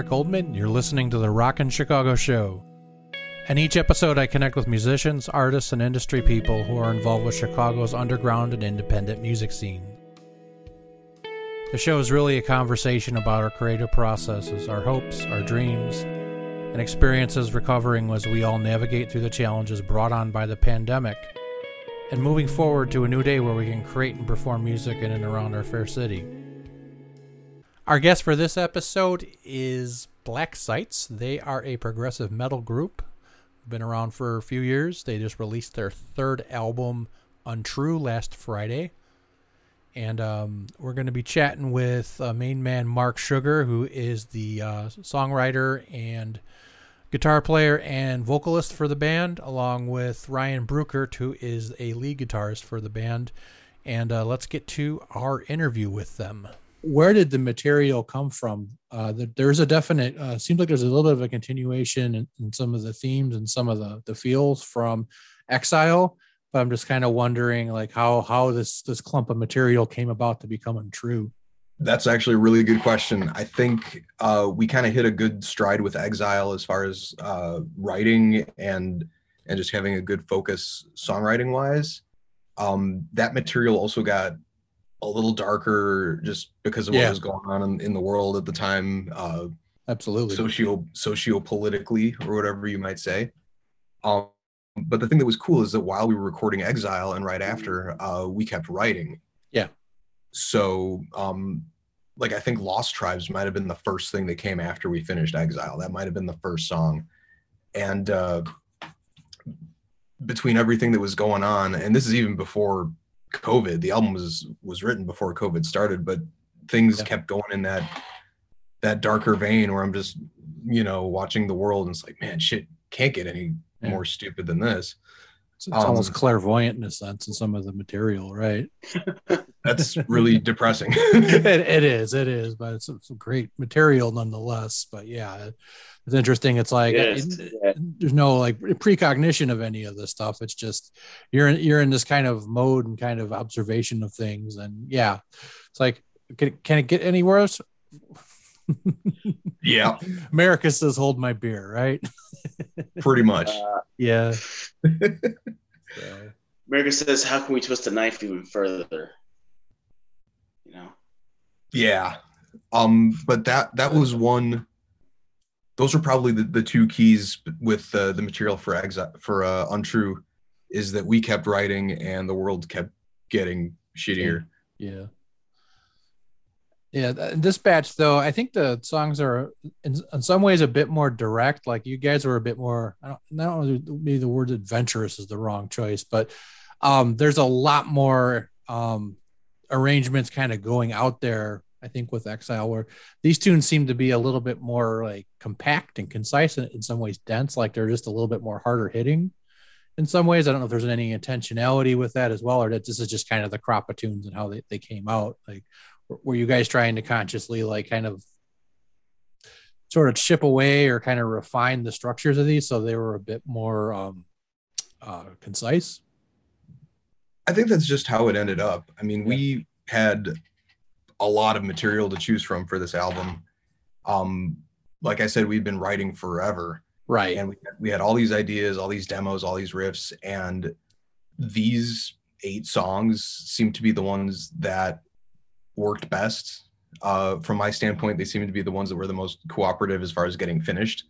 Erik Oldman. You're listening to the Rockin' Chicago Show. In each episode, I connect with musicians, artists, and industry people who are involved with Chicago's underground and independent music scene. The show is really a conversation about our creative processes, our hopes, our dreams, and experiences recovering as we all navigate through the challenges brought on by the pandemic and moving forward to a new day where we can create and perform music in and around our fair city. Our guest for this episode is Black Sites. They are a progressive metal group. Been around for a few years. They just released their third album, Untrue, last Friday. And um, we're going to be chatting with uh, main man Mark Sugar, who is the uh, songwriter and guitar player and vocalist for the band, along with Ryan Brukert, who is a lead guitarist for the band. And uh, let's get to our interview with them where did the material come from? Uh, the, there's a definite uh, seems like there's a little bit of a continuation in, in, some of the themes and some of the the feels from Exile, but I'm just kind of wondering like how how this this clump of material came about to become untrue. That's actually a really good question. I think uh, we kind of hit a good stride with Exile as far as uh, writing and and just having a good focus songwriting wise. Um, that material also got a little darker just because of yeah. what was going on in, in, the world at the time. Uh, Absolutely. Socio socio politically or whatever you might say. Um, but the thing that was cool is that while we were recording Exile and right after, uh, we kept writing. Yeah. So, um, like I think Lost Tribes might have been the first thing that came after we finished Exile. That might have been the first song, and uh, between everything that was going on, and this is even before COVID. The album was was written before COVID started, but things yeah. kept going in that that darker vein where I'm just, you know, watching the world and it's like, man, shit can't get any yeah. more stupid than this. It's, it's um, almost clairvoyant in a sense in some of the material, right? That's really depressing. it, it is, it is, but it's some great material nonetheless. But yeah, it's interesting. It's like it it, yeah. there's no like precognition of any of this stuff. It's just you're in, you're in this kind of mode and kind of observation of things, and yeah, it's like can, can it get any worse? yeah, America says hold my beer, right? Pretty much. Uh, yeah. So. America says, "How can we twist a knife even further?" You know. Yeah, um, but that that was one those are probably the, the two keys with uh, the material for exile for uh, untrue is that we kept writing and the world kept getting shittier yeah yeah this batch though i think the songs are in, in some ways a bit more direct like you guys were a bit more i don't, know maybe the word adventurous is the wrong choice but um there's a lot more um arrangements kind of going out there I think with Exile, where these tunes seem to be a little bit more like compact and concise and in some ways dense, like they're just a little bit more harder hitting in some ways. I don't know if there's any intentionality with that as well, or that this is just kind of the crop of tunes and how they, they came out. Like, were you guys trying to consciously like kind of sort of chip away or kind of refine the structures of these so they were a bit more um, uh, concise? I think that's just how it ended up. I mean, we had a lot of material to choose from for this album. Um, like I said, we've been writing forever. Right. And we, we had all these ideas, all these demos, all these riffs, and these eight songs seem to be the ones that worked best. Uh, from my standpoint, they seem to be the ones that were the most cooperative as far as getting finished,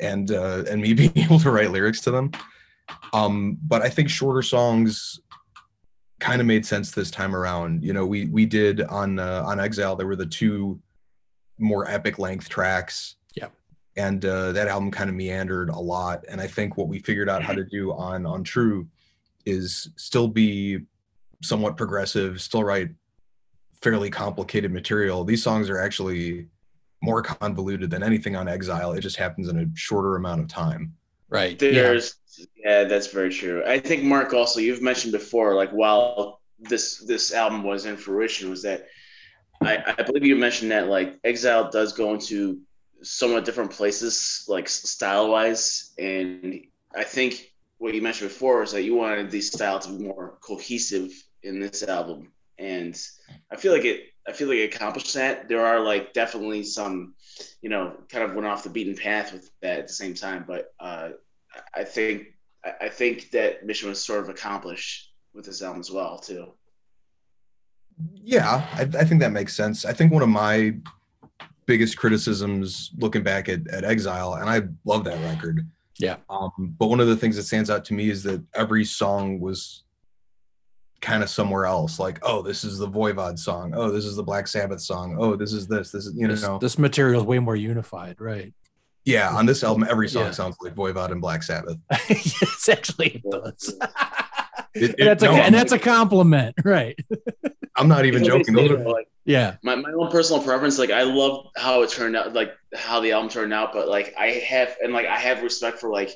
and uh, and me being able to write lyrics to them. Um, but I think shorter songs kind of made sense this time around. You know, we we did on uh, on Exile there were the two more epic length tracks. Yeah. And uh, that album kind of meandered a lot. And I think what we figured out how to do on Untrue is still be somewhat progressive, still write fairly complicated material. These songs are actually more convoluted than anything on Exile. It just happens in a shorter amount of time. Right. There's yeah. yeah, that's very true. I think Mark also you've mentioned before, like while this this album was in fruition, was that I, I believe you mentioned that like Exile does go into somewhat different places, like style wise, and I think what you mentioned before is that you wanted these styles to be more cohesive in this album, and I feel like it I feel like it accomplished that. There are like definitely some, you know, kind of went off the beaten path with that at the same time. But uh, I think I think that mission was sort of accomplished with this album as well too. Yeah, I, I think that makes sense. I think one of my biggest criticisms looking back at, at Exile, and I love that record. Yeah. Um, but one of the things that stands out to me is that every song was kind of somewhere else. Like, oh, this is the Voivod song. Oh, this is the Black Sabbath song. Oh, this is this. This is you this, know. This material is way more unified, right? Yeah, on this album, every song Yeah. sounds like Voivod and Black Sabbath. yes, actually, it does. It- and that's a and that's a compliment, right? I'm not even joking. Those are, like, Yeah, my, my own personal preference like i love how it turned out like how the album turned out but like i have and like i have respect for like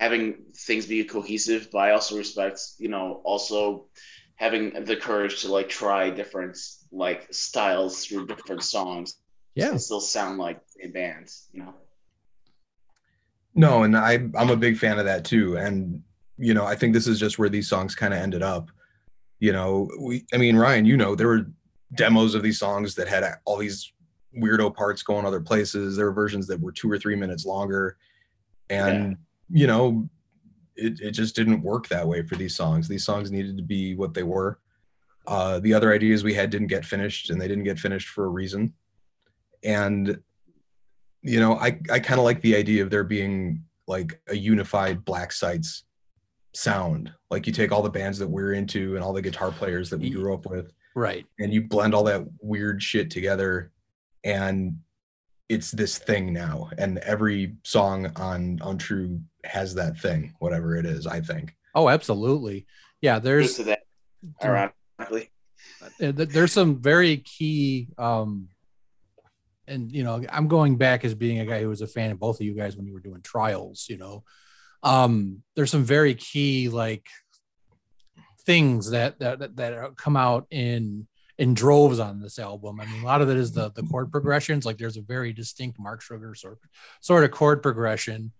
having things be cohesive but i also respect you know also having the courage to like try different like styles through different songs yeah, still sound like a band you know No, and I I'm a big fan of that too. And you know, I think this is just where these songs kind of ended up. You know, we I mean, Ryan, you know, there were demos of these songs that had all these weirdo parts going other places. There were versions that were two or three minutes longer. And you know, it, it just didn't work that way for these songs. These songs needed to be what they were. Uh, the other ideas we had didn't get finished, and they didn't get finished for a reason. And you know, I I kind of like the idea of there being like a unified Black Sites sound. Like you take all the bands that we're into and all the guitar players that we grew up with, right. and you blend all that weird shit together, and it's this thing now. And every song on Untrue has that thing, whatever it is. I think. Oh, absolutely. Yeah, there's to that ironically uh, there's some very key um and you know i'm going back as being a guy who was a fan of both of you guys when you were doing trials you know um there's some very key like things that that that, that come out in in droves on this album. I mean a lot of it is the the chord progressions. Like there's a very distinct mark sugar sort sort of chord progression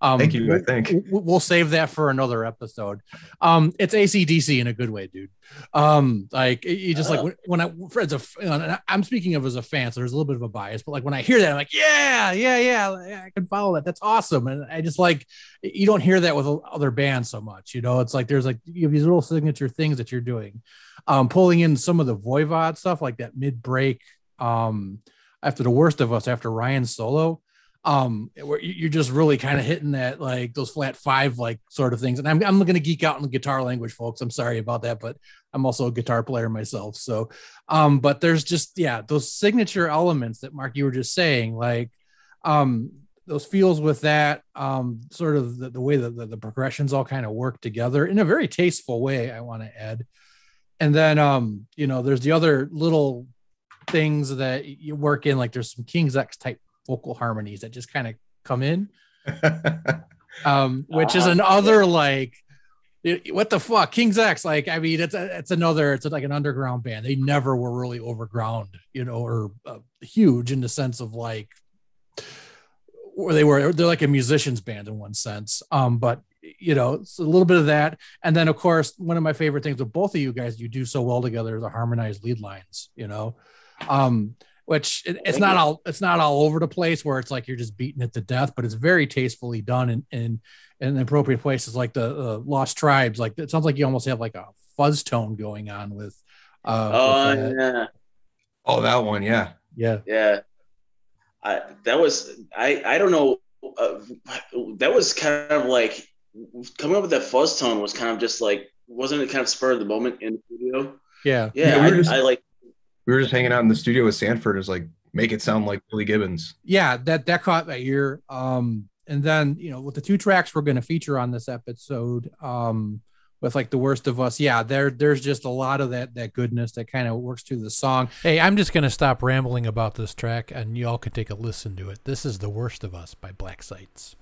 um Thank you. I think. we'll save that for another episode. Um, it's ACDC in a good way, dude. Um, like you just like Oh. when, when I as a f- and I- I'm speaking of as a fan, so there's a little bit of a bias, but like when I hear that, I'm like, yeah, yeah, yeah, yeah, I can follow that. That's awesome. And I just like you don't hear that with other bands so much, you know. It's like there's like you have these little signature things that you're doing. Um, pulling in some of the Voivod stuff, like that mid break, um, after the worst of us, after Ryan's solo um where you- you're just really kind of hitting that like those flat five like sort of things. And i'm, I'm gonna geek out in the guitar language folks. I'm sorry about that but i'm also a guitar player myself. So um but there's just yeah those signature elements that mark you were just saying like um those feels with that um sort of the, the way that the, the progressions all kind of work together in a very tasteful way i want to add. And then um you know there's the other little things that you work in like there's some king's x type vocal harmonies that just kind of come in. Um which is Ah, another like it- what the fuck? King's x like i mean it's a, it's another it's like an underground band. They never were really overground you know or uh, huge in the sense of like where they were they're like a musicians band in one sense. Um but you know it's a little bit of that. And then of course one of my favorite things with both of you guys you do so well together the harmonized lead lines you know? Um which it, it's Thank not you. all it's not all over the place where it's like you're just beating it to death but it's very tastefully done in in, in appropriate places like the uh, lost tribes like it sounds like you almost have like a fuzz tone going on with uh oh with that. yeah oh, that one, yeah. yeah Yeah, I that was I I don't know. Uh, that was kind of like coming up with that fuzz tone was kind of just like wasn't it kind of spur of the moment in the studio? yeah Yeah, Yeah, I, just- I like We were just hanging out in the studio with Sanford. It was like, make it sound like Billy Gibbons. yeah that that caught my ear um and then you know with the two tracks we're going to feature on this episode um with like the worst of us yeah there there's just a lot of that that goodness that kind of works through the song hey i'm just going to stop rambling about this track and y'all can take a listen to it this is the worst of us by black sites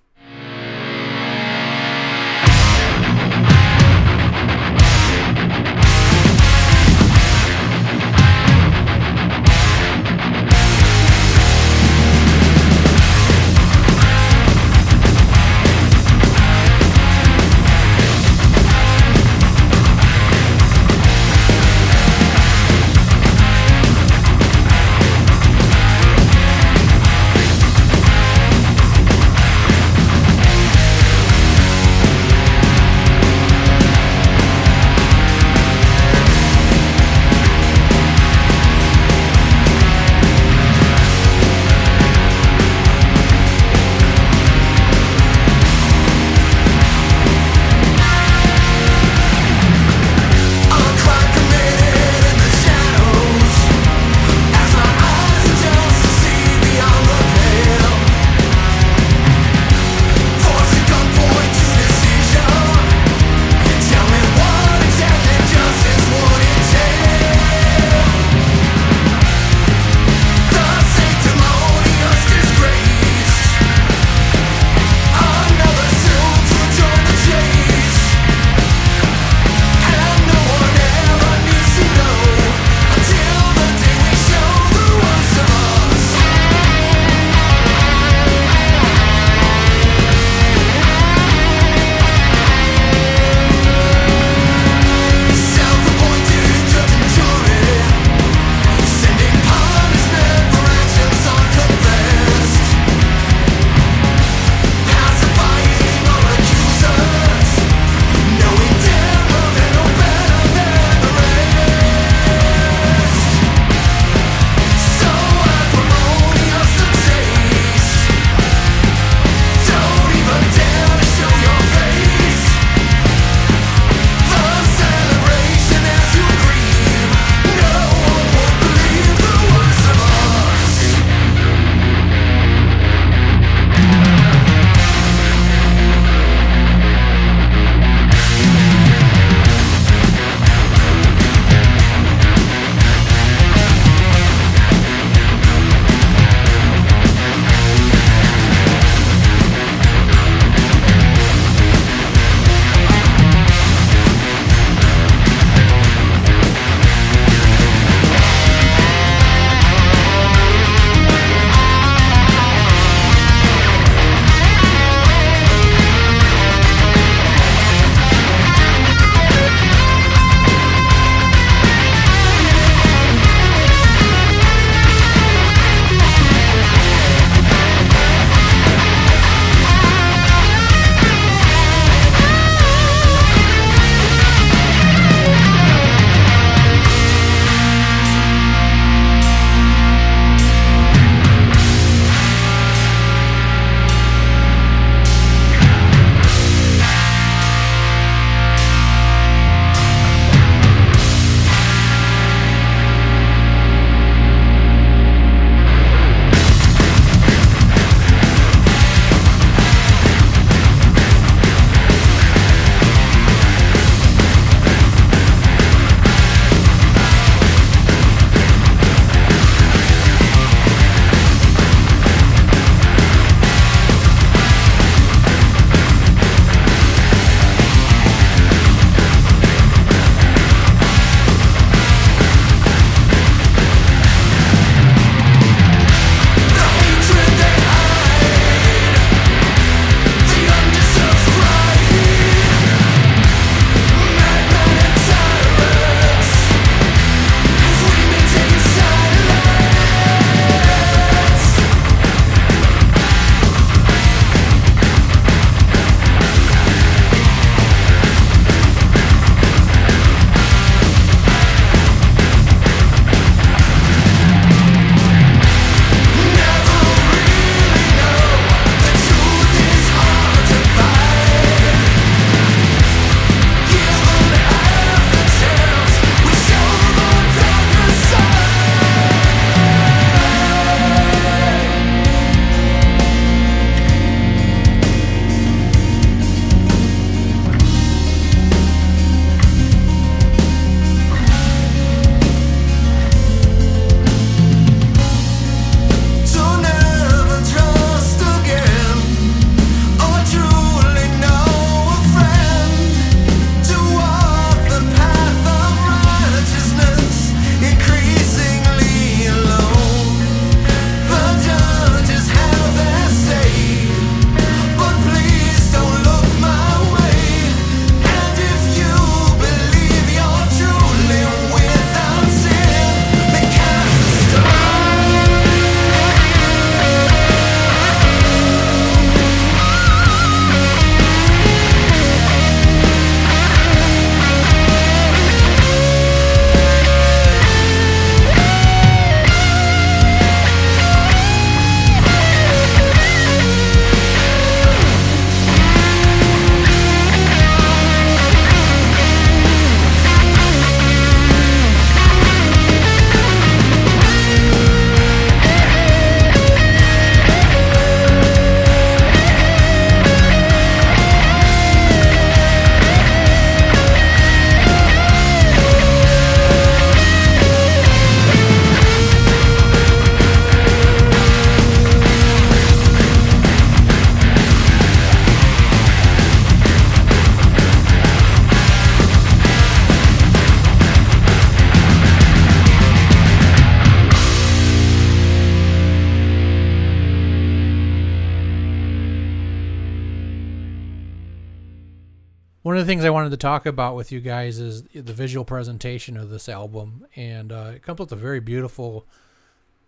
wanted to talk about with you guys is the visual presentation of this album, and uh, it comes with a very beautiful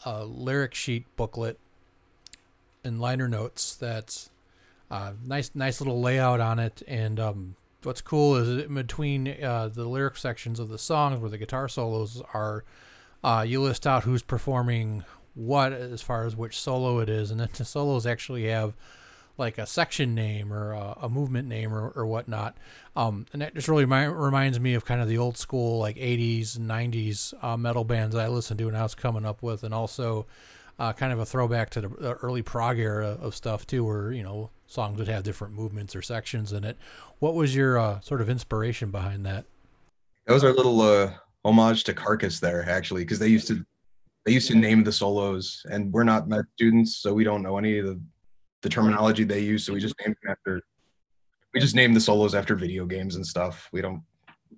uh, lyric sheet booklet and liner notes. That's uh, nice, nice little layout on it. And um, what's cool is in between uh, the lyric sections of the songs, where the guitar solos are, uh, you list out who's performing what as far as which solo it is, and then the solos actually have like a section name or a, a movement name or, or whatnot. Um, and that just really mi- reminds me of kind of the old school like 80s and 90s uh, metal bands I listened to when I was coming up with, and also uh, kind of a throwback to the, the early prog era of stuff too, where you know songs would have different movements or sections in it. What was your uh, sort of inspiration behind that? That was our little uh, homage to Carcass there, actually, because they used to they used to name the solos, and we're not med students, so we don't know any of the the terminology they use. So we just named them after we just named the solos after video games and stuff. We don't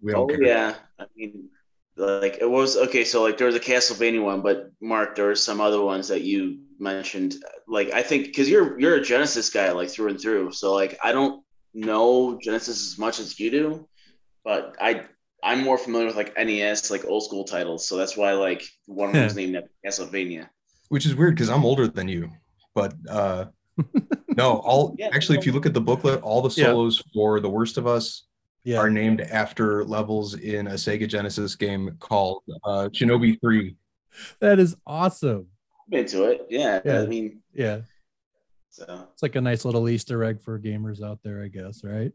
we don't oh care. yeah, I mean, like it was okay. So like there was a Castlevania one, but Mark, there were some other ones that you mentioned. Like I think because you're you're a Genesis guy like through and through. So like I don't know Genesis as much as you do, but I I'm more familiar with like NES like old school titles. So that's why like one of them was named after Castlevania. Which is weird because I'm older than you, but uh no, all Yeah. actually if you look at the booklet, all the Yeah. solos for the worst of us Yeah. are named after levels in a Sega Genesis game called uh, Shinobi 3. That is awesome. I'm into it. Yeah, Yeah. I mean, Yeah. so It's like a nice little Easter egg for gamers out there, I guess, right?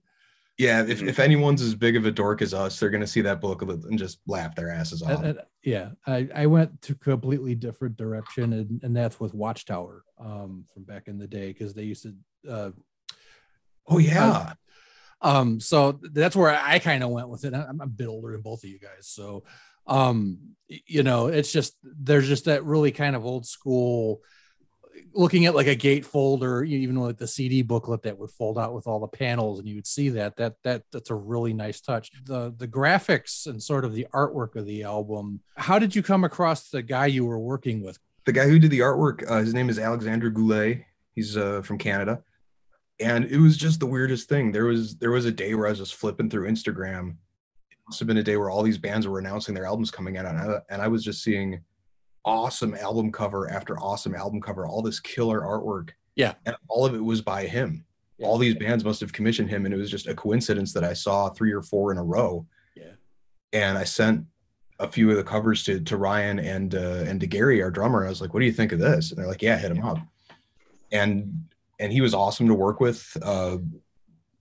Yeah, if, Mhm. if anyone's as big of a dork as us, they're gonna see that booklet and just laugh their asses off. And- and- yeah, I, I went to completely different direction, and, and that's with Watchtower um, from back in the day because they used to. Uh, oh yeah. um, so that's where I kind of went with it. I'm a bit older than both of you guys, so um, you know, it's just there's just that really kind of old school. Looking at like a gatefold or even like the CD booklet that would fold out with all the panels, and you would see that that that that's a really nice touch. The the graphics and sort of the artwork of the album. How did you come across the guy you were working with? the guy who did the artwork, uh, his name is Alexander Goulet. He's uh, from Canada, and it was just the weirdest thing. There was there was a day where I was just flipping through Instagram. It must have been a day where all these bands were announcing their albums coming out, and I, and I was just seeing awesome album cover after awesome album cover, all this killer artwork. Yeah. and all of it was by him. Yeah. All these bands must have commissioned him, and it was just a coincidence that I saw three or four in a row. Yeah. and I sent a few of the covers to to Ryan and uh, and to Gary, our drummer. I was like, "What do you think of this?" And they're like, "Yeah, hit him up." And and he was awesome to work with. Uh,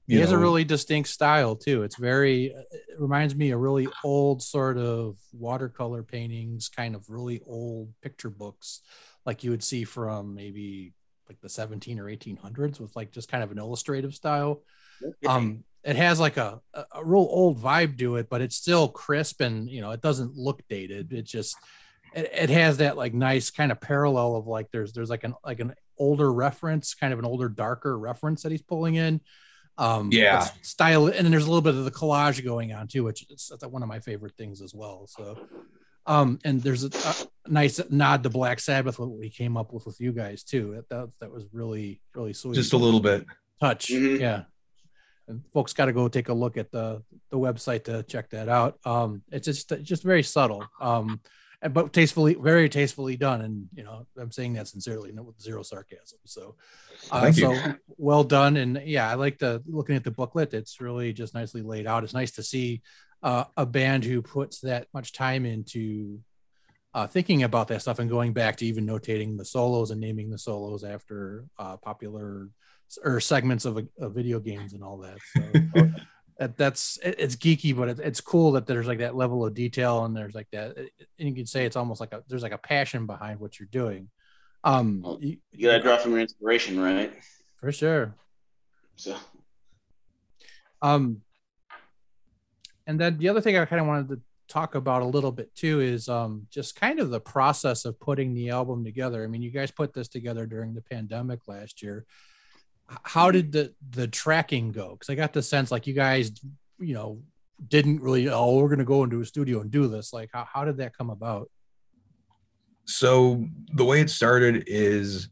He has a really distinct style too. It's very it reminds me of really old sort of watercolor paintings, kind of really old picture books, like you would see from maybe like the 17 or 1800s with like just kind of an illustrative style. Um, it has like a, a, a real old vibe to it, but it's still crisp and you know it doesn't look dated. It just it, it has that like nice kind of parallel of like there's there's like an like an older reference, kind of an older darker reference that he's pulling in. Um, Yeah. style, and then there's a little bit of the collage going on too, which is that's one of my favorite things as well. So, um, and there's a, a nice nod to Black Sabbath what we came up with with you guys too. That that, that was really really sweet just a little bit. touch. Mhm. Yeah. And folks got to go take a look at the the website to check that out. Um, it's just it's just very subtle, um, and- but tastefully, very tastefully done. And you know, I'm saying that sincerely, with zero sarcasm. So, uh, so well done. And yeah, I like the looking at the booklet. It's really just nicely laid out. It's nice to see uh, a band who puts that much time into uh, thinking about that stuff and going back to even notating the solos and naming the solos after uh, popular or segments of, of video games and all that. So that, that's it- it's geeky, but it, it's cool that there's like that level of detail and there's like that. And you can say it's almost like a there's like a passion behind what you're doing. Um, Well, you- You gotta draw from your inspiration, right? for sure. So Um, and then the other thing I kind of wanted to talk about a little bit too is um, just kind of the process of putting the album together. I mean, you guys put this together during the pandemic last year. H- How did the the tracking go? Because I got the sense like you guys, you know, didn't really. Oh, we're gonna go into a studio and do this. Like, how, how did that come about? So the way it started is,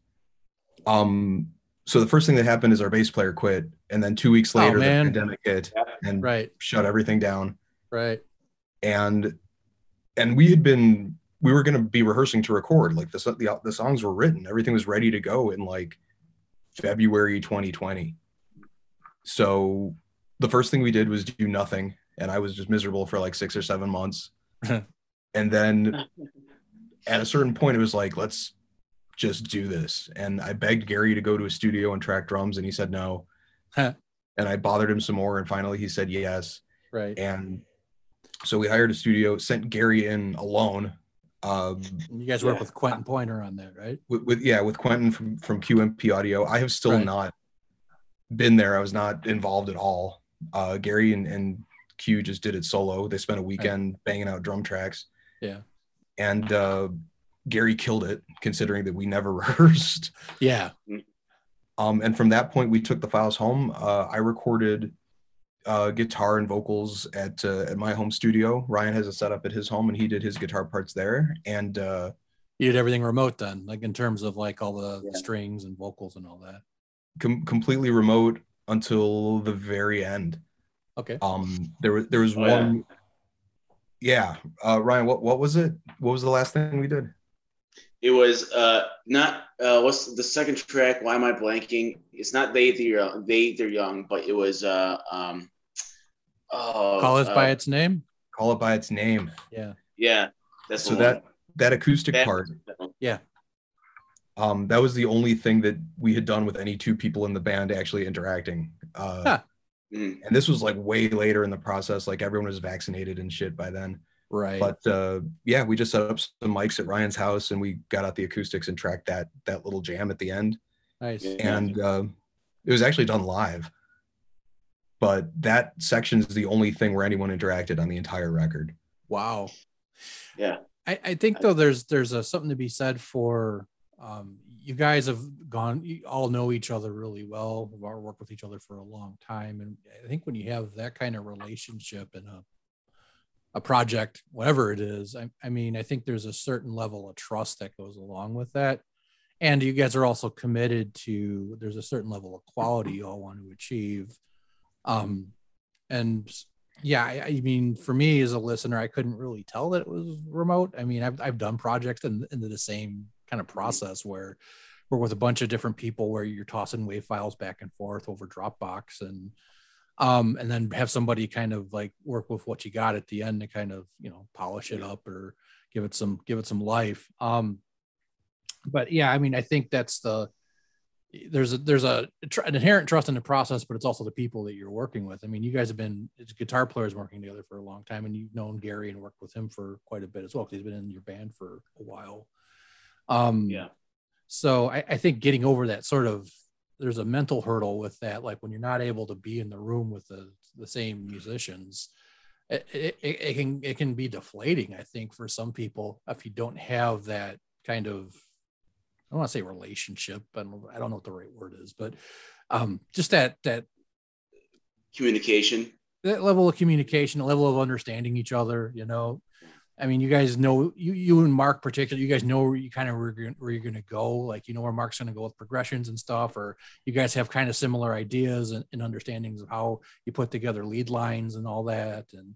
um, so the first thing that happened is our bass player quit, and then two weeks Oh, later, the pandemic hit and Right. shut everything down. Right. And and we had been we were going to be rehearsing to record like the, the the songs were written, everything was ready to go in like February 2020. So the first thing we did was do nothing, and I was just miserable for like six or seven months. and then at a certain point, it was like, let's just do this. And I begged Gary to go to a studio and track drums, and he said no. And I bothered him some more, and finally he said yes. Right. And so we hired a studio, sent Gary in alone. Um, You guys work Yeah. with Quentin Pointer on that, right? with, with yeah, with Quentin from from QMP Audio. I have still Right. not been there. I was not involved at all. Uh, Gary and, and Q just did it solo. They spent a weekend banging out drum tracks. Yeah. And uh, Gary killed it, considering that we never rehearsed. Yeah. Um, and from that point, we took the files home. Uh, I recorded uh, guitar and vocals at uh, at my home studio. Ryan has a setup at his home, and he did his guitar parts there. And uh, You did everything remote then, like in terms of like all the Yeah. strings and vocals and all that. com- completely remote until the very end. Okay. Um, there was there was Oh, yeah. one. Yeah, Uh, Ryan, what what was it? What was the last thing we did? It was uh not uh what's the second track? Why am I blanking? It's not they they're young, they they're young, but it was uh um oh Call us uh, by its name. Call it by its name. Yeah. yeah that's So that one. that acoustic That- part, Yeah. um, that was the only thing that we had done with any two people in the band actually interacting. Uh, Huh. Mhm. And this was like way later in the process. Like everyone was vaccinated and shit by then. Right. But uh, yeah, we just set up some mics at Ryan's house and we got out the acoustics and tracked that that little jam at the end. nice. And uh, it was actually done live. But that section is the only thing where anyone interacted on the entire record. Wow. yeah I, I think though there's there's a, something to be said for um, you guys have gone you all know each other really well we've all worked with each other for a long time and i think when you have that kind of relationship in a a project whatever it is I, I mean i think there's a certain level of trust that goes along with that and you guys are also committed to there's a certain level of quality you all want to achieve um and yeah I, I mean for me as a listener i couldn't really tell that it was remote. I mean i've, I've done projects in, in the same kind of process where we're with a bunch of different people where you're tossing wave files back and forth over dropbox and um and then have somebody kind of like work with what you got at the end to kind of you know polish it up or give it some give it some life. Um but yeah i mean i think that's the there's a there's a an inherent trust in the process but it's also the people that you're working with. I mean you guys have been guitar players working together for a long time and you've known gary and worked with him for quite a bit as well because he's been in your band for a while. Um yeah. so I, I think getting over that sort of there's a mental hurdle with that like when you're not able to be in the room with the the same musicians it, it, it can it can be deflating i think for some people if you don't have that kind of don't want to say relationship but i don't know what the right word is but um just that that communication that level of communication, a level of understanding each other, you know. I mean, you guys know you you and Mark particularly, you guys know where you kind of where you're, gonna- where you're going to go. Like you know where Mark's going to go with progressions and stuff, or you guys have kind of similar ideas and, and understandings of how you put together lead lines and all that. And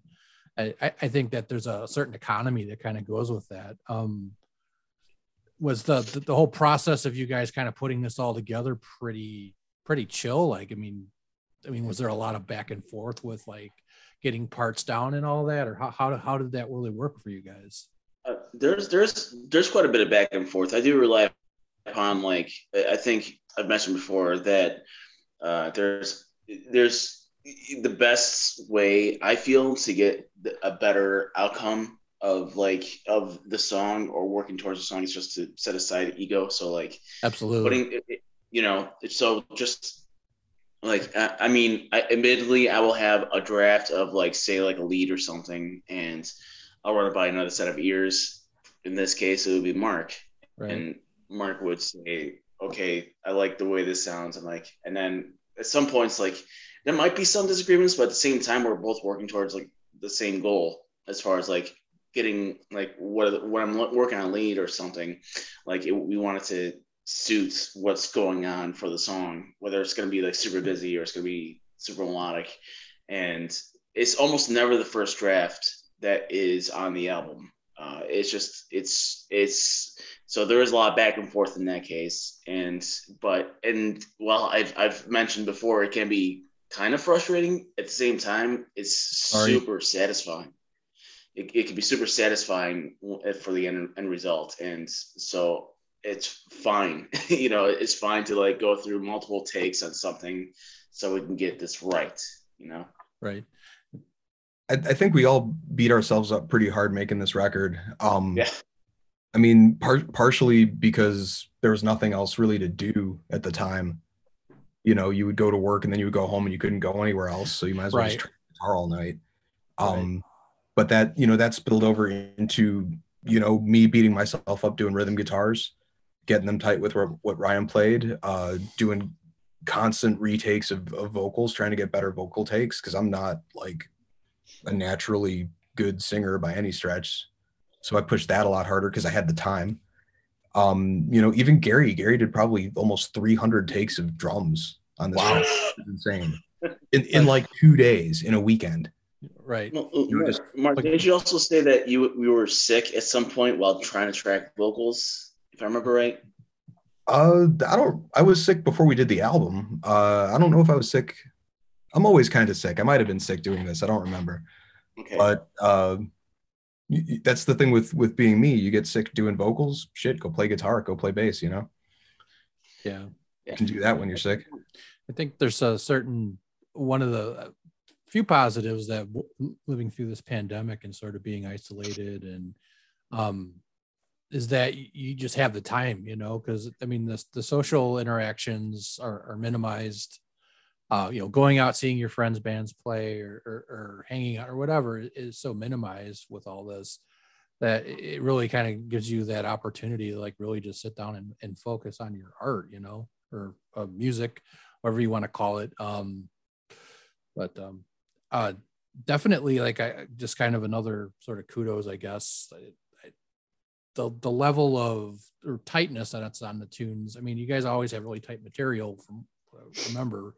I, I- I think that there's a certain economy that kind of goes with that. Um, was the, the the whole process of you guys kind of putting this all together pretty pretty chill? Like, I mean, I mean, was there a lot of back and forth with like getting parts down and all that, or how how, how did that really work for you guys? Uh, there's there's there's quite a bit of back and forth. I do rely upon like I think I've mentioned before that uh, there's there's the best way I feel to get a better outcome of like of the song or working towards the song is just to set aside ego. So like Absolutely. putting it- you know so just like I, I mean I, admittedly i will have a draft of like say like a lead or something and i'll run it by another set of ears in this case it would be mark right. and mark would say okay i like the way this sounds and like and then at some points like there might be some disagreements but at the same time we're both working towards like the same goal as far as like getting like what what i'm working on lead or something like it, we wanted to suits what's going on for the song, whether it's going to be like super busy or it's going to be super melodic. And it's almost never the first draft that is on the album. Uh, it's just it's it's so there is a lot back and forth in that case, and but and well, I've I've mentioned before it can be kind of frustrating at the same time. It's Sorry. super satisfying. It, it can be super satisfying for the end, end result, and so it's fine. you know, it's fine to like go through multiple takes on something so we can get this right. You know, Right. I, I think we all beat ourselves up pretty hard making this record. Um, Yeah. I mean, par- partially because there was nothing else really to do at the time. You know, you would go to work and then you would go home and you couldn't go anywhere else, so you might as well Right. just try guitar all night. Um, but that you know that spilled over into you know me beating myself up doing rhythm guitars, getting them tight with what what Ryan played, uh, doing constant retakes of, of vocals, trying to get better vocal takes because I'm not like a naturally good singer by any stretch. So I pushed that a lot harder because I had the time. Um, you know, even Gary, Gary did probably almost 300 takes of drums on this. Wow. It's insane. In, in like two days in a weekend. Right. Well, You Mark, just- Mark, like- did you also say that you you were sick at some point while trying to track vocals? If I remember right. Uh, I don't. I was sick before we did the album. Uh, I don't know if I was sick. I'm always kind of sick. I might have been sick doing this. I don't remember. Okay. But uh, y- y- that's the thing with with being me. You get sick doing vocals. Shit, go play guitar. Go play bass. You know, Yeah. you can do that when you're sick. I think there's a certain one of the few positives that w- living through this pandemic and sort of being isolated and um is that you just have the time, you know, because I mean the the social interactions are, are minimized. Uh, you know, going out seeing your friends' bands play or, or, or hanging out or whatever is so minimized with all this that it really kind of gives you that opportunity to like really just sit down and, and focus on your art, you know, or uh, music, whatever you want to call it. Um, but um, uh, definitely, like I just kind of another sort of kudos, I guess. I, I, the the level of or tightness that's on the tunes. I mean, you guys always have really tight material from remember.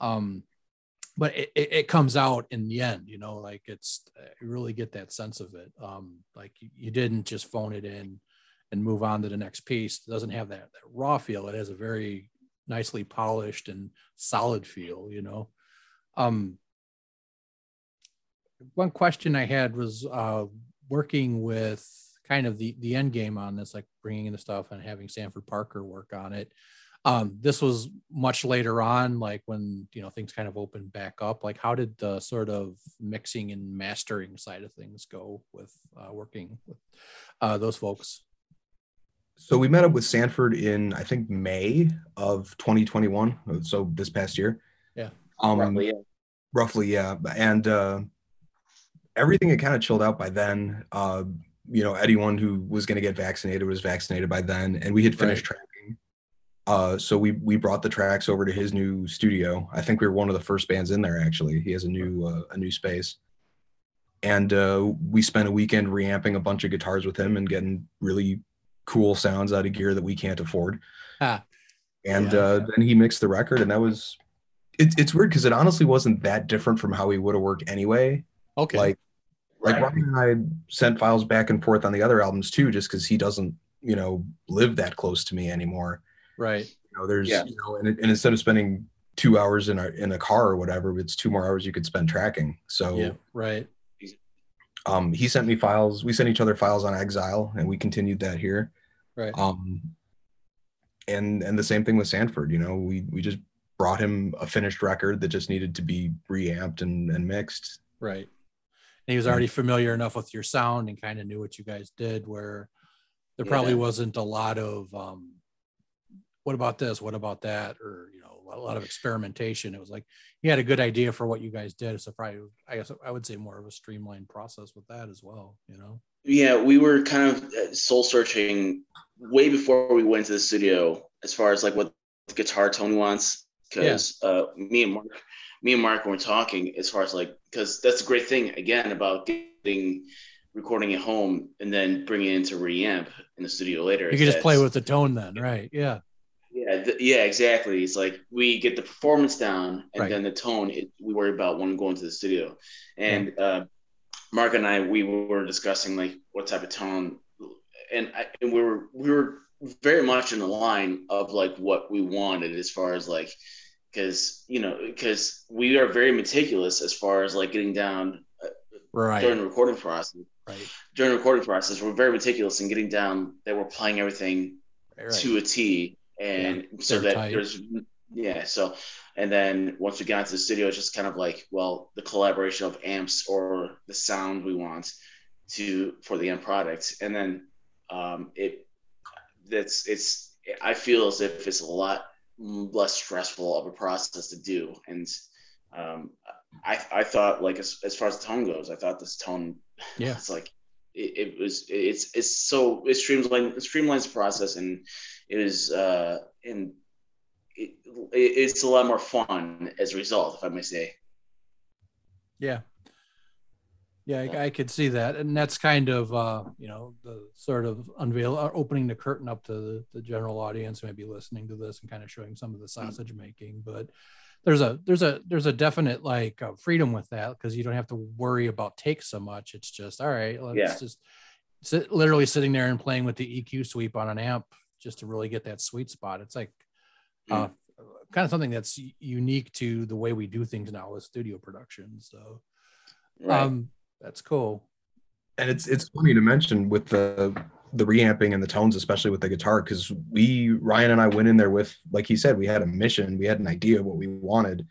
Um, but it, it, it comes out in the end, you know, like it's you really get that sense of it. Um, like you, you didn't just phone it in and move on to the next piece. It doesn't have that, that raw feel. It has a very nicely polished and solid feel, you know. Um, one question I had was uh, working with kind of the the end game on this, like bringing in the stuff and having Sanford Parker work on it. Um, this was much later on, like when you know things kind of opened back up. Like, how did the sort of mixing and mastering side of things go with uh, working with uh, those folks? So we met up with Sanford in I think May of 2021. So this past year. Yeah. Um, Roughly, yeah. roughly yeah and uh everything had kind of chilled out by then. Uh you know anyone who was going to get vaccinated was vaccinated by then and we had finished tracking. Uh so we we brought the tracks over to his new studio. I think we were one of the first bands in there actually. He has a new uh, a new space. And uh we spent a weekend reamping a bunch of guitars with him and getting really cool sounds out of gear that we can't afford. Ah, and Yeah. uh, then he mixed the record and that was it, it's weird because it honestly wasn't that different from how he would have worked anyway. Okay. like like Right. Ryan and I sent files back and forth on the other albums too, just because he doesn't, you know, live that close to me anymore. right. You know, there's, Yeah. you know, and, and instead of spending two hours in a in a car or whatever, it's two more hours you could spend tracking. So Yeah. Right. um, he sent me files. We sent each other files on Exile, and we continued that here. Right. Um, and and the same thing with Sanford. You know, we we just brought him a finished record that just needed to be reamped and and mixed. Right. He was already familiar enough with your sound and kind of knew what you guys did where there probably Yeah. wasn't a lot of um what about this? What about that? Or you know, a lot of experimentation. It was like he had a good idea for what you guys did. So probably I guess I would say more of a streamlined process with that as well, you know. Yeah, we were kind of soul searching way before we went to the studio as far as like what guitar Tony wants. Because uh, me and Mark, me and Mark were talking as far as like because that's a great thing again about getting recording at home and then bringing it into reamp in the studio later. You can just play with the tone then, right? Yeah. Yeah, th- yeah, exactly. It's like we get the performance down, and Right. then the tone it, we worry about when going to the studio. And uh, Mark and I, we were discussing like what type of tone, and, I, and we were we were very much in the line of like what we wanted as far as like because you know because we are very meticulous as far as like getting down Right. during the recording process. right. During the recording process, we're very meticulous in getting down that we're playing everything right. to a T, and so that tight. there's yeah. So and then once we got into the studio, it's just kind of like well, the collaboration of amps or the sound we want to for the end product, and then um, it that's it's I feel as if it's a lot less stressful of a process to do, and um, I I thought like as, as far as the tone goes, I thought this tone Yeah. it's like it, it was it's it's so it streamlines it streamlines the process and it was uh and it, it's a lot more fun as a result if i may say Yeah. Yeah, I, I could see that, and that's kind of uh, you know the sort of unveil or opening the curtain up to the, the general audience, maybe listening to this and kind of showing some of the sausage making. But there's a there's a there's a definite like uh, freedom with that because you don't have to worry about takes so much. It's just all right, let's Yeah. just sit literally sitting there and playing with the EQ sweep on an amp just to really get that sweet spot. It's like uh, kind of something that's unique to the way we do things now with studio production. So right um, that's cool. and it's it's funny to mention with the the reamping and the tones especially with the guitar because we ryan and i went in there with like he said we had a mission we had an idea of what we wanted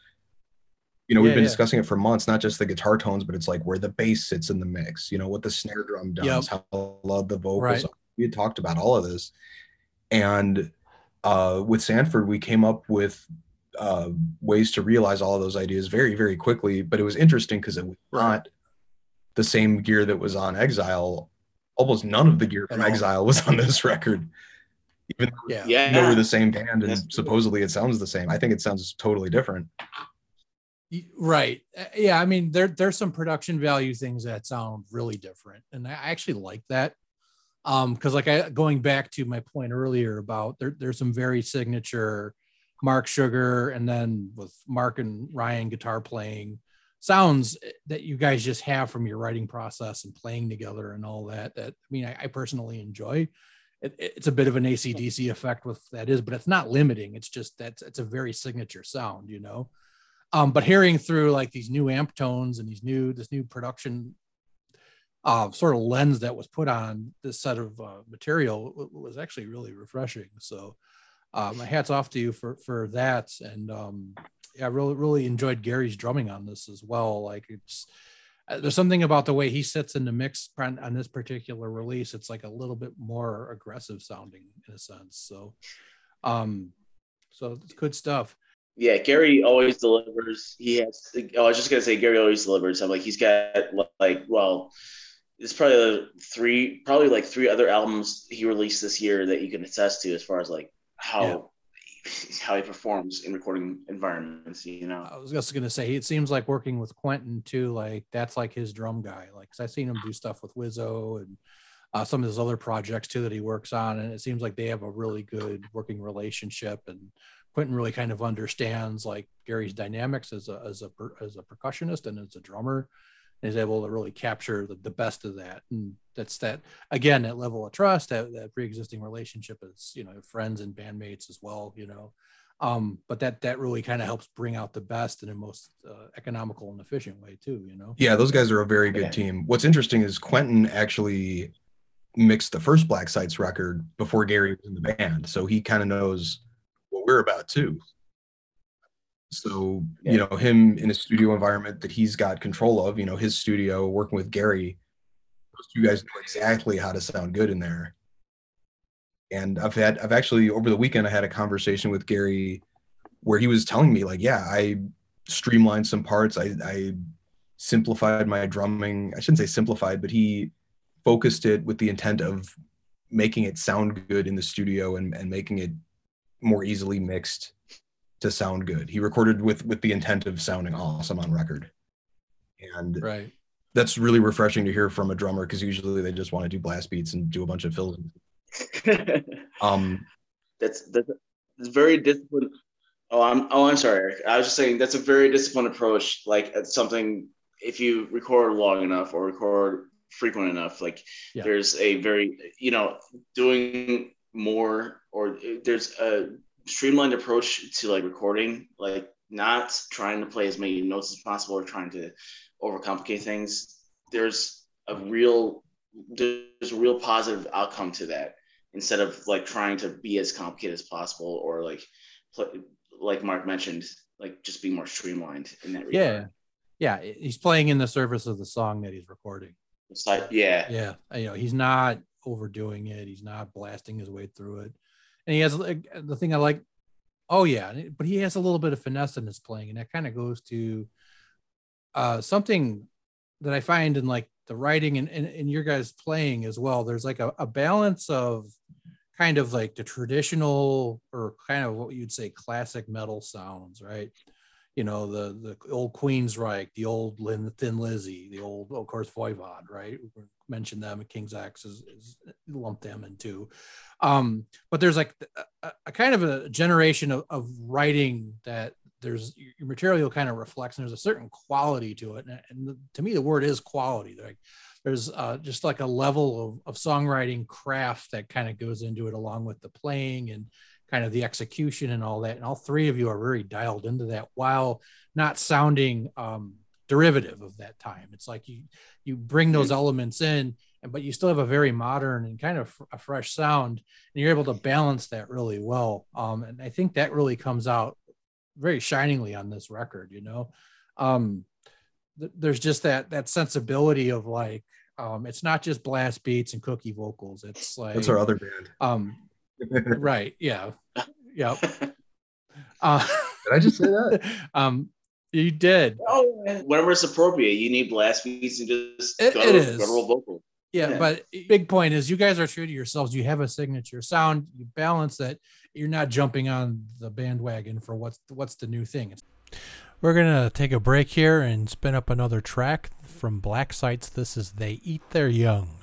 you know we've been yeah. discussing it for months not just the guitar tones but it's like where the bass sits in the mix you know what the snare drum does Yep. how loud the vocals Right. are. we had talked about all of this and uh with sanford we came up with uh ways to realize all of those ideas very very quickly but it was interesting because it was not the same gear that was on exile almost none of the gear from exile was on this record even though Yeah. yeah they were the same band and That's true. supposedly it sounds the same i think it sounds totally different Right. Uh, Yeah. I mean, there there's some production value things that sound really different, and I actually like that. Um, because like I going back to my point earlier about there, there's some very signature Mark Sugar, and then with Mark and Ryan guitar playing sounds that you guys just have from your writing process and playing together and all that. That I mean, I, I personally enjoy. It, it's a bit of an ACDC effect with that is, but it's not limiting. It's just that's it's a very signature sound, you know um but hearing through like these new amp tones and these new this new production uh sort of lens that was put on this set of uh, material was actually really refreshing so my hats off to you for for that and um i really really enjoyed gary's drumming on this as well. Like it's uh, there's something about the way he sits in the mix on, on this particular release. It's like a little bit more aggressive sounding in a sense. So um so it's good stuff. Yeah gary always delivers. He has oh, i was just gonna say gary always delivers. I'm like he's got like well it's probably three probably like three other albums he released this year that you can attest to as far as like how how he performs in recording environments you know I was just gonna say it seems like working with Quentin too. Like that's like his drum guy. Like, cause I've seen him do stuff with Wizzo and uh, some of his other projects too that he works on, and it seems like they have a really good working relationship. And Quentin really kind of understands like Gary's dynamics as a as a as a percussionist and as a drummer, and is able to really capture the, the best of that. And that's that again that level of trust, that that pre-existing relationship is, you know friends and bandmates as well. You know um, but that that really kind of helps bring out the best in a most uh, economical and efficient way too you know yeah those guys are a very good Yeah. team what's interesting is quentin actually mixed the first black sites record before gary was in the band so he kind of knows what we're about too so you know him in a studio environment that he's got control of you know his studio working with gary those two guys know exactly how to sound good in there. And i've had i've actually over the weekend i had a conversation with gary where he was telling me like yeah i streamlined some parts. I i simplified my drumming. I shouldn't say simplified but he focused it with the intent of making it sound good in the studio and, and making it more easily mixed to sound good he recorded with with the intent of sounding awesome on record and right that's really refreshing to hear from a drummer because usually they just want to do blast beats and do a bunch of fills. um, that's that's, that's very disciplined. Oh, I'm oh I'm sorry. Erik. I was just saying that's a very disciplined approach. Like it's something if you record long enough or record frequent enough, like yeah. there's a very you know doing more or there's a streamlined approach to like recording, like not trying to play as many notes as possible or trying to overcomplicate things. There's a real there's a real positive outcome to that instead of like trying to be as complicated as possible or like play, like Mark mentioned, like just be more streamlined in that regard. Yeah. Yeah. He's playing in the service of the song that he's recording. It's like, yeah. Yeah. You know, he's not overdoing it. He's not blasting his way through it. And he has the thing I like. Oh yeah. But he has a little bit of finesse in his playing. And that kind of goes to uh, something that I find in like the writing and, and, and your guys playing as well. There's like a, a balance of kind of like the traditional or kind of what you'd say classic metal sounds, right? You know, the the old Queensryche, the old Lin, Thin Lizzy, the old, of course, Voivod, right? Mentioned them, King's X is, is lumped them into. Um, but there's like a, a, kind of a generation of, of writing that there's your material kind of reflects and there's a certain quality to it. And, and to me, the word is quality. Like there's uh, just like a level of, of songwriting craft that kind of goes into it along with the playing and kind of the execution and all that and all three of you are very dialed into that while not sounding um, derivative of that time it's like you you bring those elements in and but you still have a very modern and kind of a fresh sound and you're able to balance that really well um, and i think that really comes out very shiningly on this record you know um, th- there's just that that sensibility of like um, it's not just blast beats and cookie vocals. It's like that's our other band. Um, right? Yeah. Yep. Uh, did I just say that? um, you did. Oh, whenever it's appropriate, you need blast beats and just it, it is. vocal. Yeah, yeah, but big point is you guys are true to yourselves. You have a signature sound. You balance that. You're not jumping on the bandwagon for what's what's the new thing. We're gonna take a break here and spin up another track from Black Sites. This is They Eat Their Young.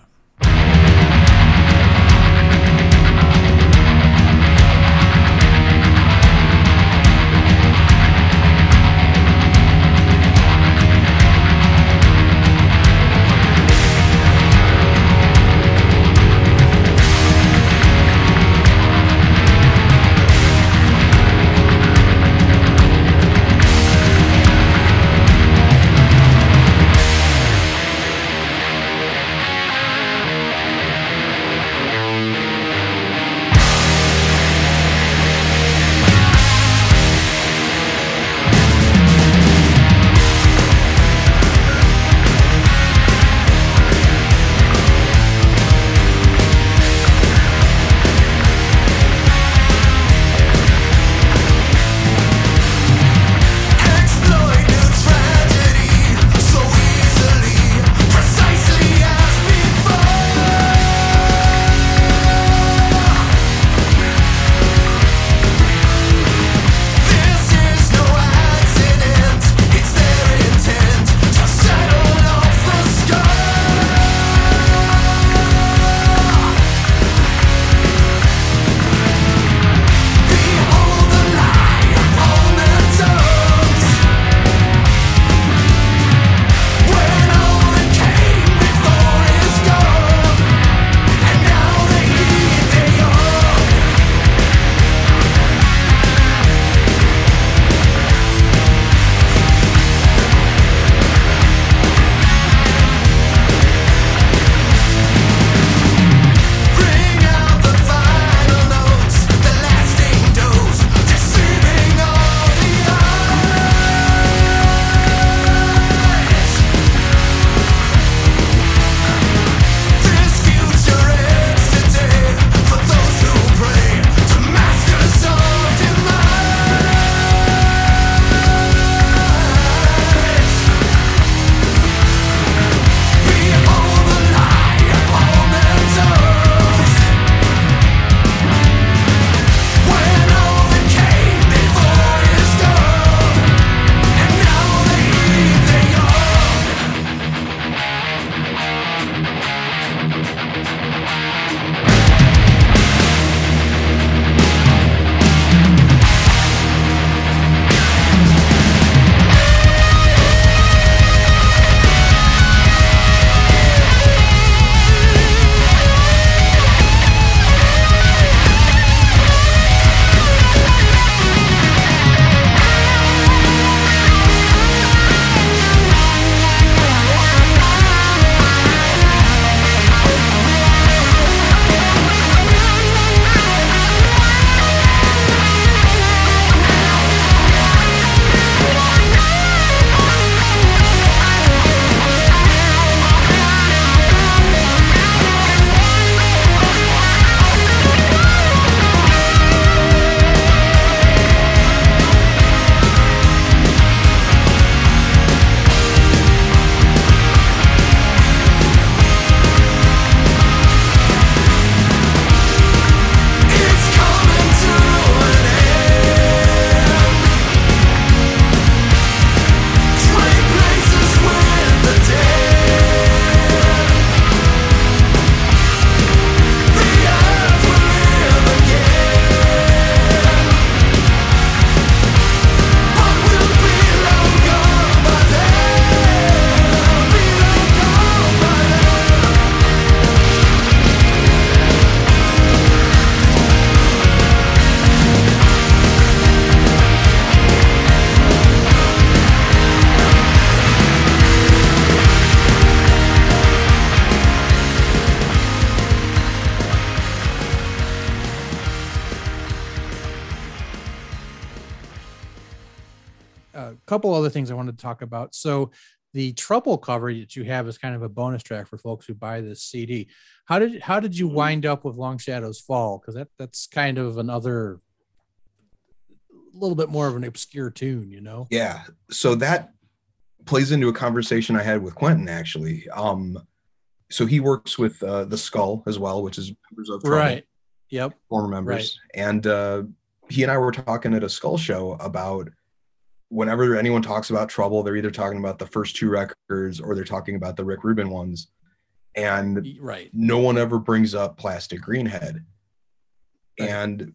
Couple other things I wanted to talk about. So the trouble cover that you have is kind of a bonus track for folks who buy this CD. How did how did you wind up with Long Shadows Fall? Because that that's kind of another a little bit more of an obscure tune, you know? Yeah. So that plays into a conversation I had with Quentin actually. Um, so he works with uh, the Skull as well, which is members of Trouble, Right. Yep. former members, and uh, he and I were talking at a Skull show about whenever anyone talks about Trouble, they're either talking about the first two records or they're talking about the Rick Rubin ones, and Right. no one ever brings up Plastic Greenhead. Right. And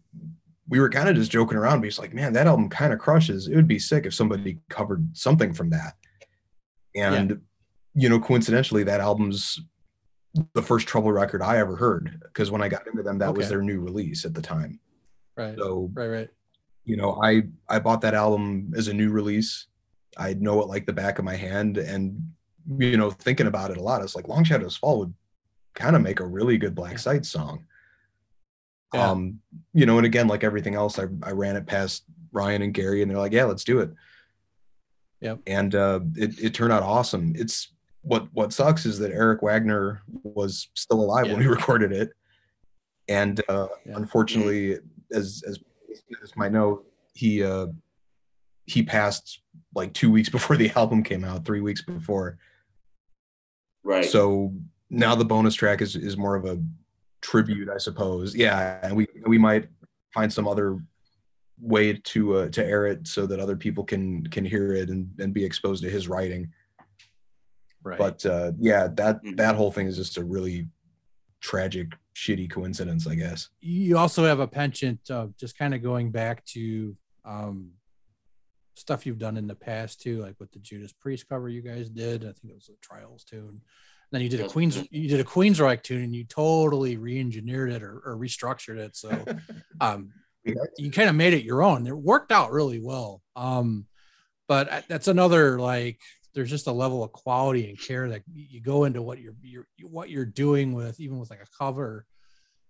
we were kind of just joking around, because like, man, that album kind of crushes. It would be sick if somebody covered something from that. And you know, coincidentally, that album's the first Trouble record I ever heard because when I got into them, that was their new release at the time. Right. So Right. Right. You know, I I bought that album as a new release. I know it like the back of my hand, and you know, thinking about it a lot, it's like Long Shadows Fall would kind of make a really good Black Site song. Yeah. Um, you know, and again, like everything else, I I ran it past Ryan and Gary, and they're like, "Yeah, let's do it." Yep. And uh, it it turned out awesome. It's what what sucks is that Eric Wagner was still alive when we recorded it, and uh, Yeah. unfortunately, as as as might know, he uh, he passed like two weeks before the album came out, three weeks before. Right. So now the bonus track is is more of a tribute, I suppose. Yeah, and we we might find some other way to uh, to air it so that other people can can hear it and and be exposed to his writing. Right. But uh, yeah, that Mhm. that whole thing is just a really tragic, shitty coincidence, I guess. you also have a penchant of just kind of going back to um, stuff you've done in the past too, like with the Judas Priest cover you guys did. I think it was a Trials tune. And then you did a Queens, you did a Queensryche tune, and you totally re-engineered it or, or restructured it. So um, you kind of made it your own. It worked out really well. Um, but that's another like there's just a level of quality and care that you go into what you're, you're what you're doing with even with like a cover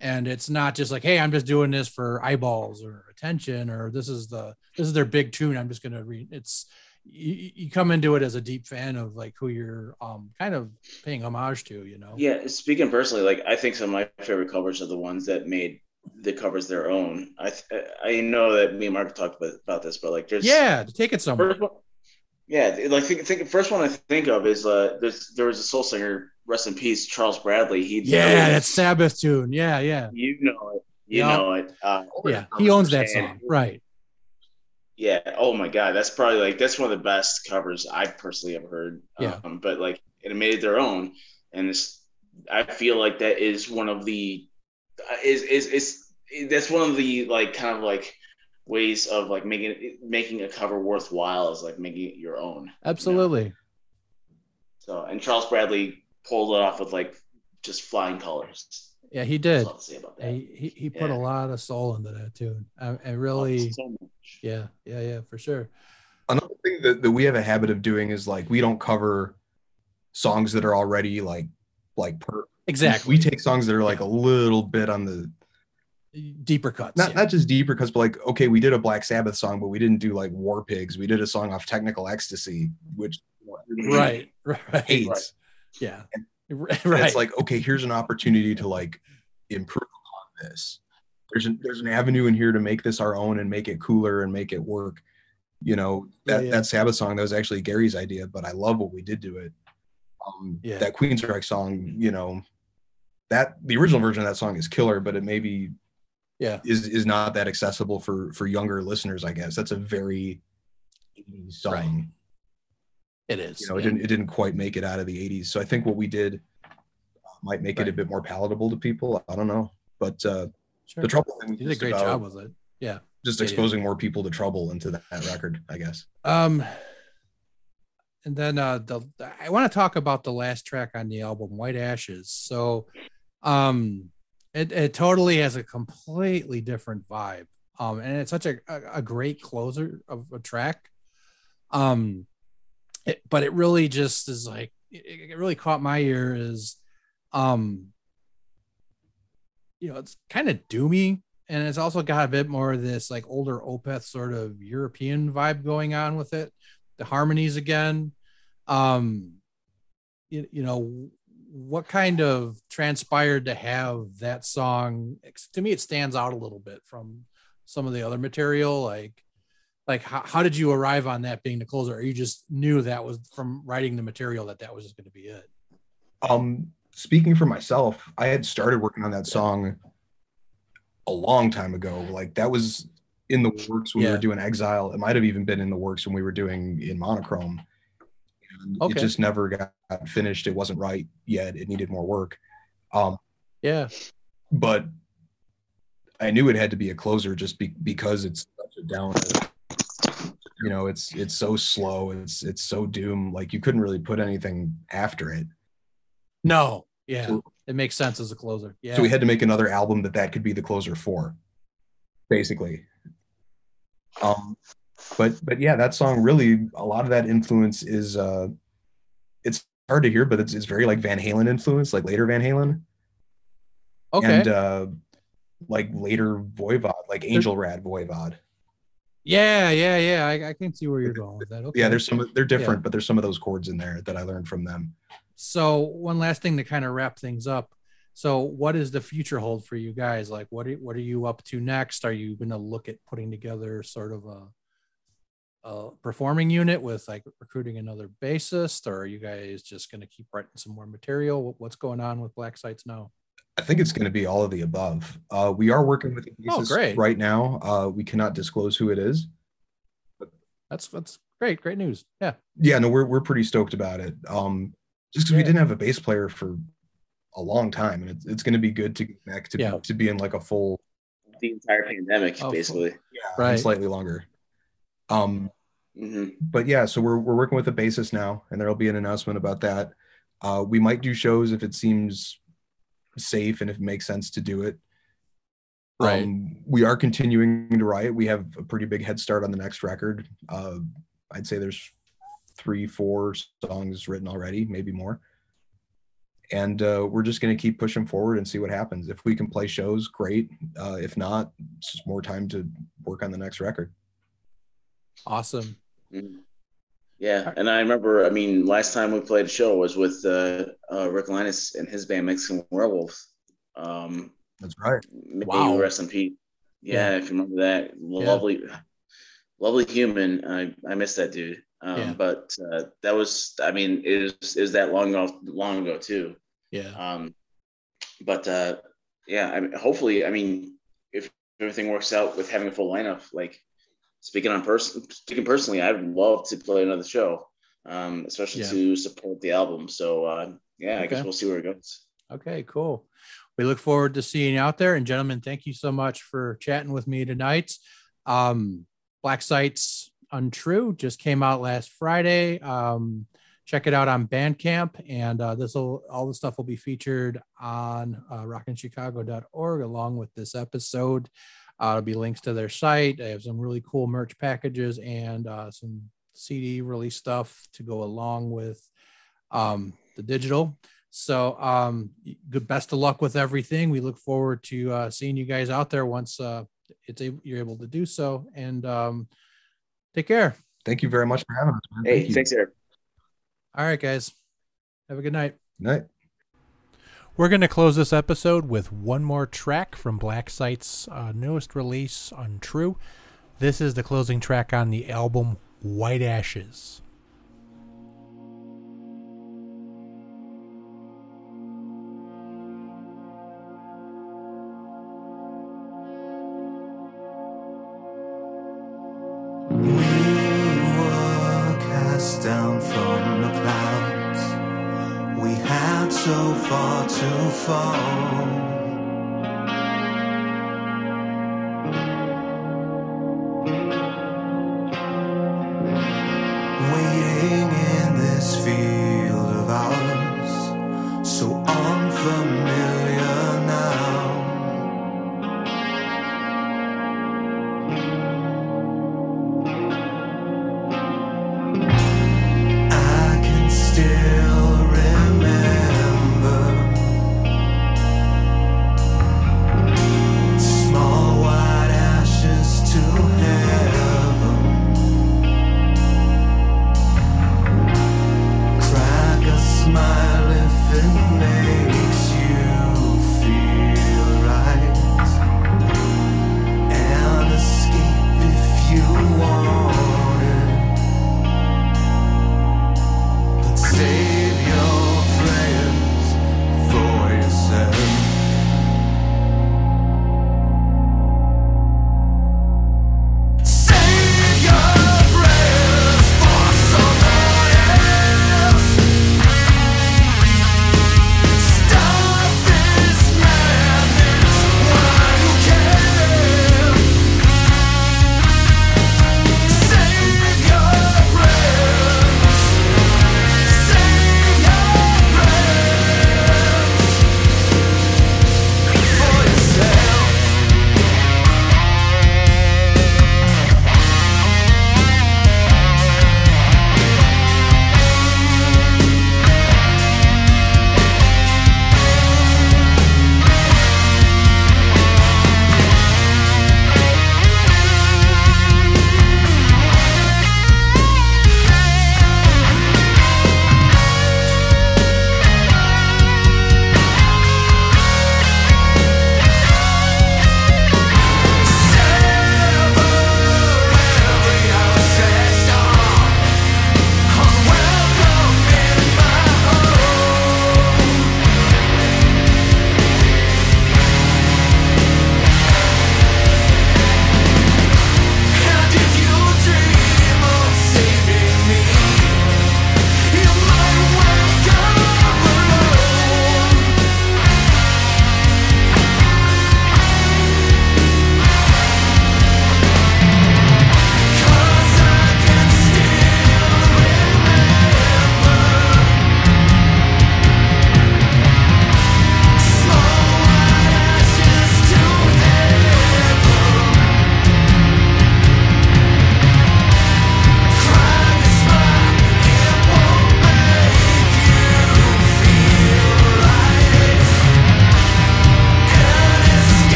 and it's not just like hey i'm just doing this for eyeballs or attention or this is the this is their big tune. I'm just gonna read it's you, you come into it as a deep fan of like who you're um kind of paying homage to you know? Yeah, speaking personally, like I think some of my favorite covers are the ones that made the covers their own. I th- I know that me and Mark talked about, about this, but like there's yeah to take it somewhere. Yeah, like think, think first one I think of is uh there's there was a soul singer, rest in peace, Charles Bradley. He yeah that sabbath tune yeah yeah you know it, you Yeah. know it. Uh, yeah he owns that song right Yeah. Oh my God, that's probably like that's one of the best covers I've personally ever heard. Yeah. Um, but like it made it their own, and it's I feel like that is one of the is is is that's one of the like kind of like ways of like making making a cover worthwhile is like making it your own. absolutely So and Charles Bradley pulled it off with like just flying colors. yeah he did all say about that. he, he, he put a lot of soul into that tune I, I really So much. yeah yeah yeah for sure Another thing that, that we have a habit of doing is like we don't cover songs that are already like like per exactly we take songs that are like a little bit on the deeper cuts not yeah. not just deeper because but like okay we did a black sabbath song but we didn't do like war pigs we did a song off technical ecstasy which right right hates Right. Yeah. And right it's like okay here's an opportunity to like improve on this. There's an there's an avenue in here to make this our own and make it cooler and make it work. You know that Yeah, yeah. that sabbath song that was actually gary's idea but i love what we did to it. Um Yeah. that queensryche song you know that the original version of that song is killer but it maybe yeah. is is not that accessible for for younger listeners i guess. That's a very song. Right. It is you know it didn't it didn't quite make it out of the 80s so i think what we did uh, might make it a bit more palatable to people. I don't know. But uh Sure. the trouble thing you did a great job with it. Yeah. just Yeah, yeah. exposing more people to trouble into that, that record i guess. Um and then uh the i want to talk about the last track on the album white ashes. So um it, it totally has a completely different vibe. Um and it's such a, a, a great closer of a track. Um it, but it really just is like it, it really caught my ear is um you know it's kind of doomy and it's also got a bit more of this like older Opeth sort of European vibe going on with it. The harmonies again. Um, you, you know, what kind of transpired to have that song? To me, it stands out a little bit from some of the other material. Like, like how, how did you arrive on that being the closer? Or you just knew that was from writing the material that that was just going to be it? Um, speaking for myself, I had started working on that song a long time ago. Like that was in the works when yeah. we were doing Exile. It might have even been in the works when we were doing in Monochrome. And okay. It just never got finished. It wasn't right yet. It needed more work. Um, yeah. But I knew it had to be a closer just be, because it's such a downer. You know, it's it's so slow. It's it's so doom. Like you couldn't really put anything after it. No. Yeah. So, it makes sense as a closer. Yeah. So we had to make another album that that could be the closer for, basically. Um, but but yeah, that song really a lot of that influence is uh, it's hard to hear, but it's it's very like Van Halen influence, like later Van Halen. Okay. And uh, like later Voivod, like Angel Rat Voivod. Yeah, yeah, yeah. I, I can see where you're going with that. Okay. Yeah, there's some they're different, yeah. but there's some of those chords in there that I learned from them. So one last thing to kind of wrap things up. So what does the future hold for you guys? Like what are, what are you up to next? Are you going to look at putting together sort of a, a performing unit with like recruiting another bassist or are you guys just going to keep writing some more material? What's going on with Black Sites now? I think it's going to be all of the above. Uh, we are working with a oh, great. right now. Uh, we cannot disclose who it is. That's that's great. Great news. Yeah. Yeah. No, we're we're pretty stoked about it. Um, just because yeah. we didn't have a bass player for a long time, and it's, it's going to be good to get back to yeah. to being like a full the entire pandemic, oh, basically. Yeah, right. Slightly longer. Um, mm-hmm. but yeah, so we're we're working with a bassist now, and there'll be an announcement about that. Uh, we might do shows if it seems safe and if it makes sense to do it. Right. Um, we are continuing to write. We have a pretty big head start on the next record. Uh, I'd say there's three, four songs written already, maybe more. And uh, we're just going to keep pushing forward and see what happens. If we can play shows, great. Uh, if not, it's just more time to work on the next record. Awesome. Mm-hmm. Yeah, and I remember. I mean, last time we played a show was with uh, uh, Rick Linus and his band Mexican Werewolves. Um, That's right. wow. Rest in peace. Yeah, yeah, if you remember that, lovely, yeah. lovely human. I I miss that dude. Um, yeah. But uh, that was, I mean, it is is that long ago, long ago too. Yeah. Um, but uh, yeah, I mean, hopefully, I mean, if everything works out with having a full lineup, like speaking on person, speaking personally, I'd love to play another show, um, especially yeah. to support the album. So uh, yeah, okay. I guess we'll see where it goes. Okay, cool. We look forward to seeing you out there. And gentlemen, thank you so much for chatting with me tonight. Um, Black Sites Untrue just came out last Friday. Um, check it out on Bandcamp, and uh, this will all the stuff will be featured on uh, rockinchicago.org along with this episode. Uh, it'll be links to their site. They have some really cool merch packages and uh, some CD release stuff to go along with um, the digital. So, um, good best of luck with everything. We look forward to uh, seeing you guys out there once uh, it's able, you're able to do so. And um, Take care. Thank you very much for having us. Man. Hey, Thank thanks, Erik. All right, guys. Have a good night. Night. We're going to close this episode with one more track from Black Sites uh, newest release, Untrue. This is the closing track on the album White Ashes.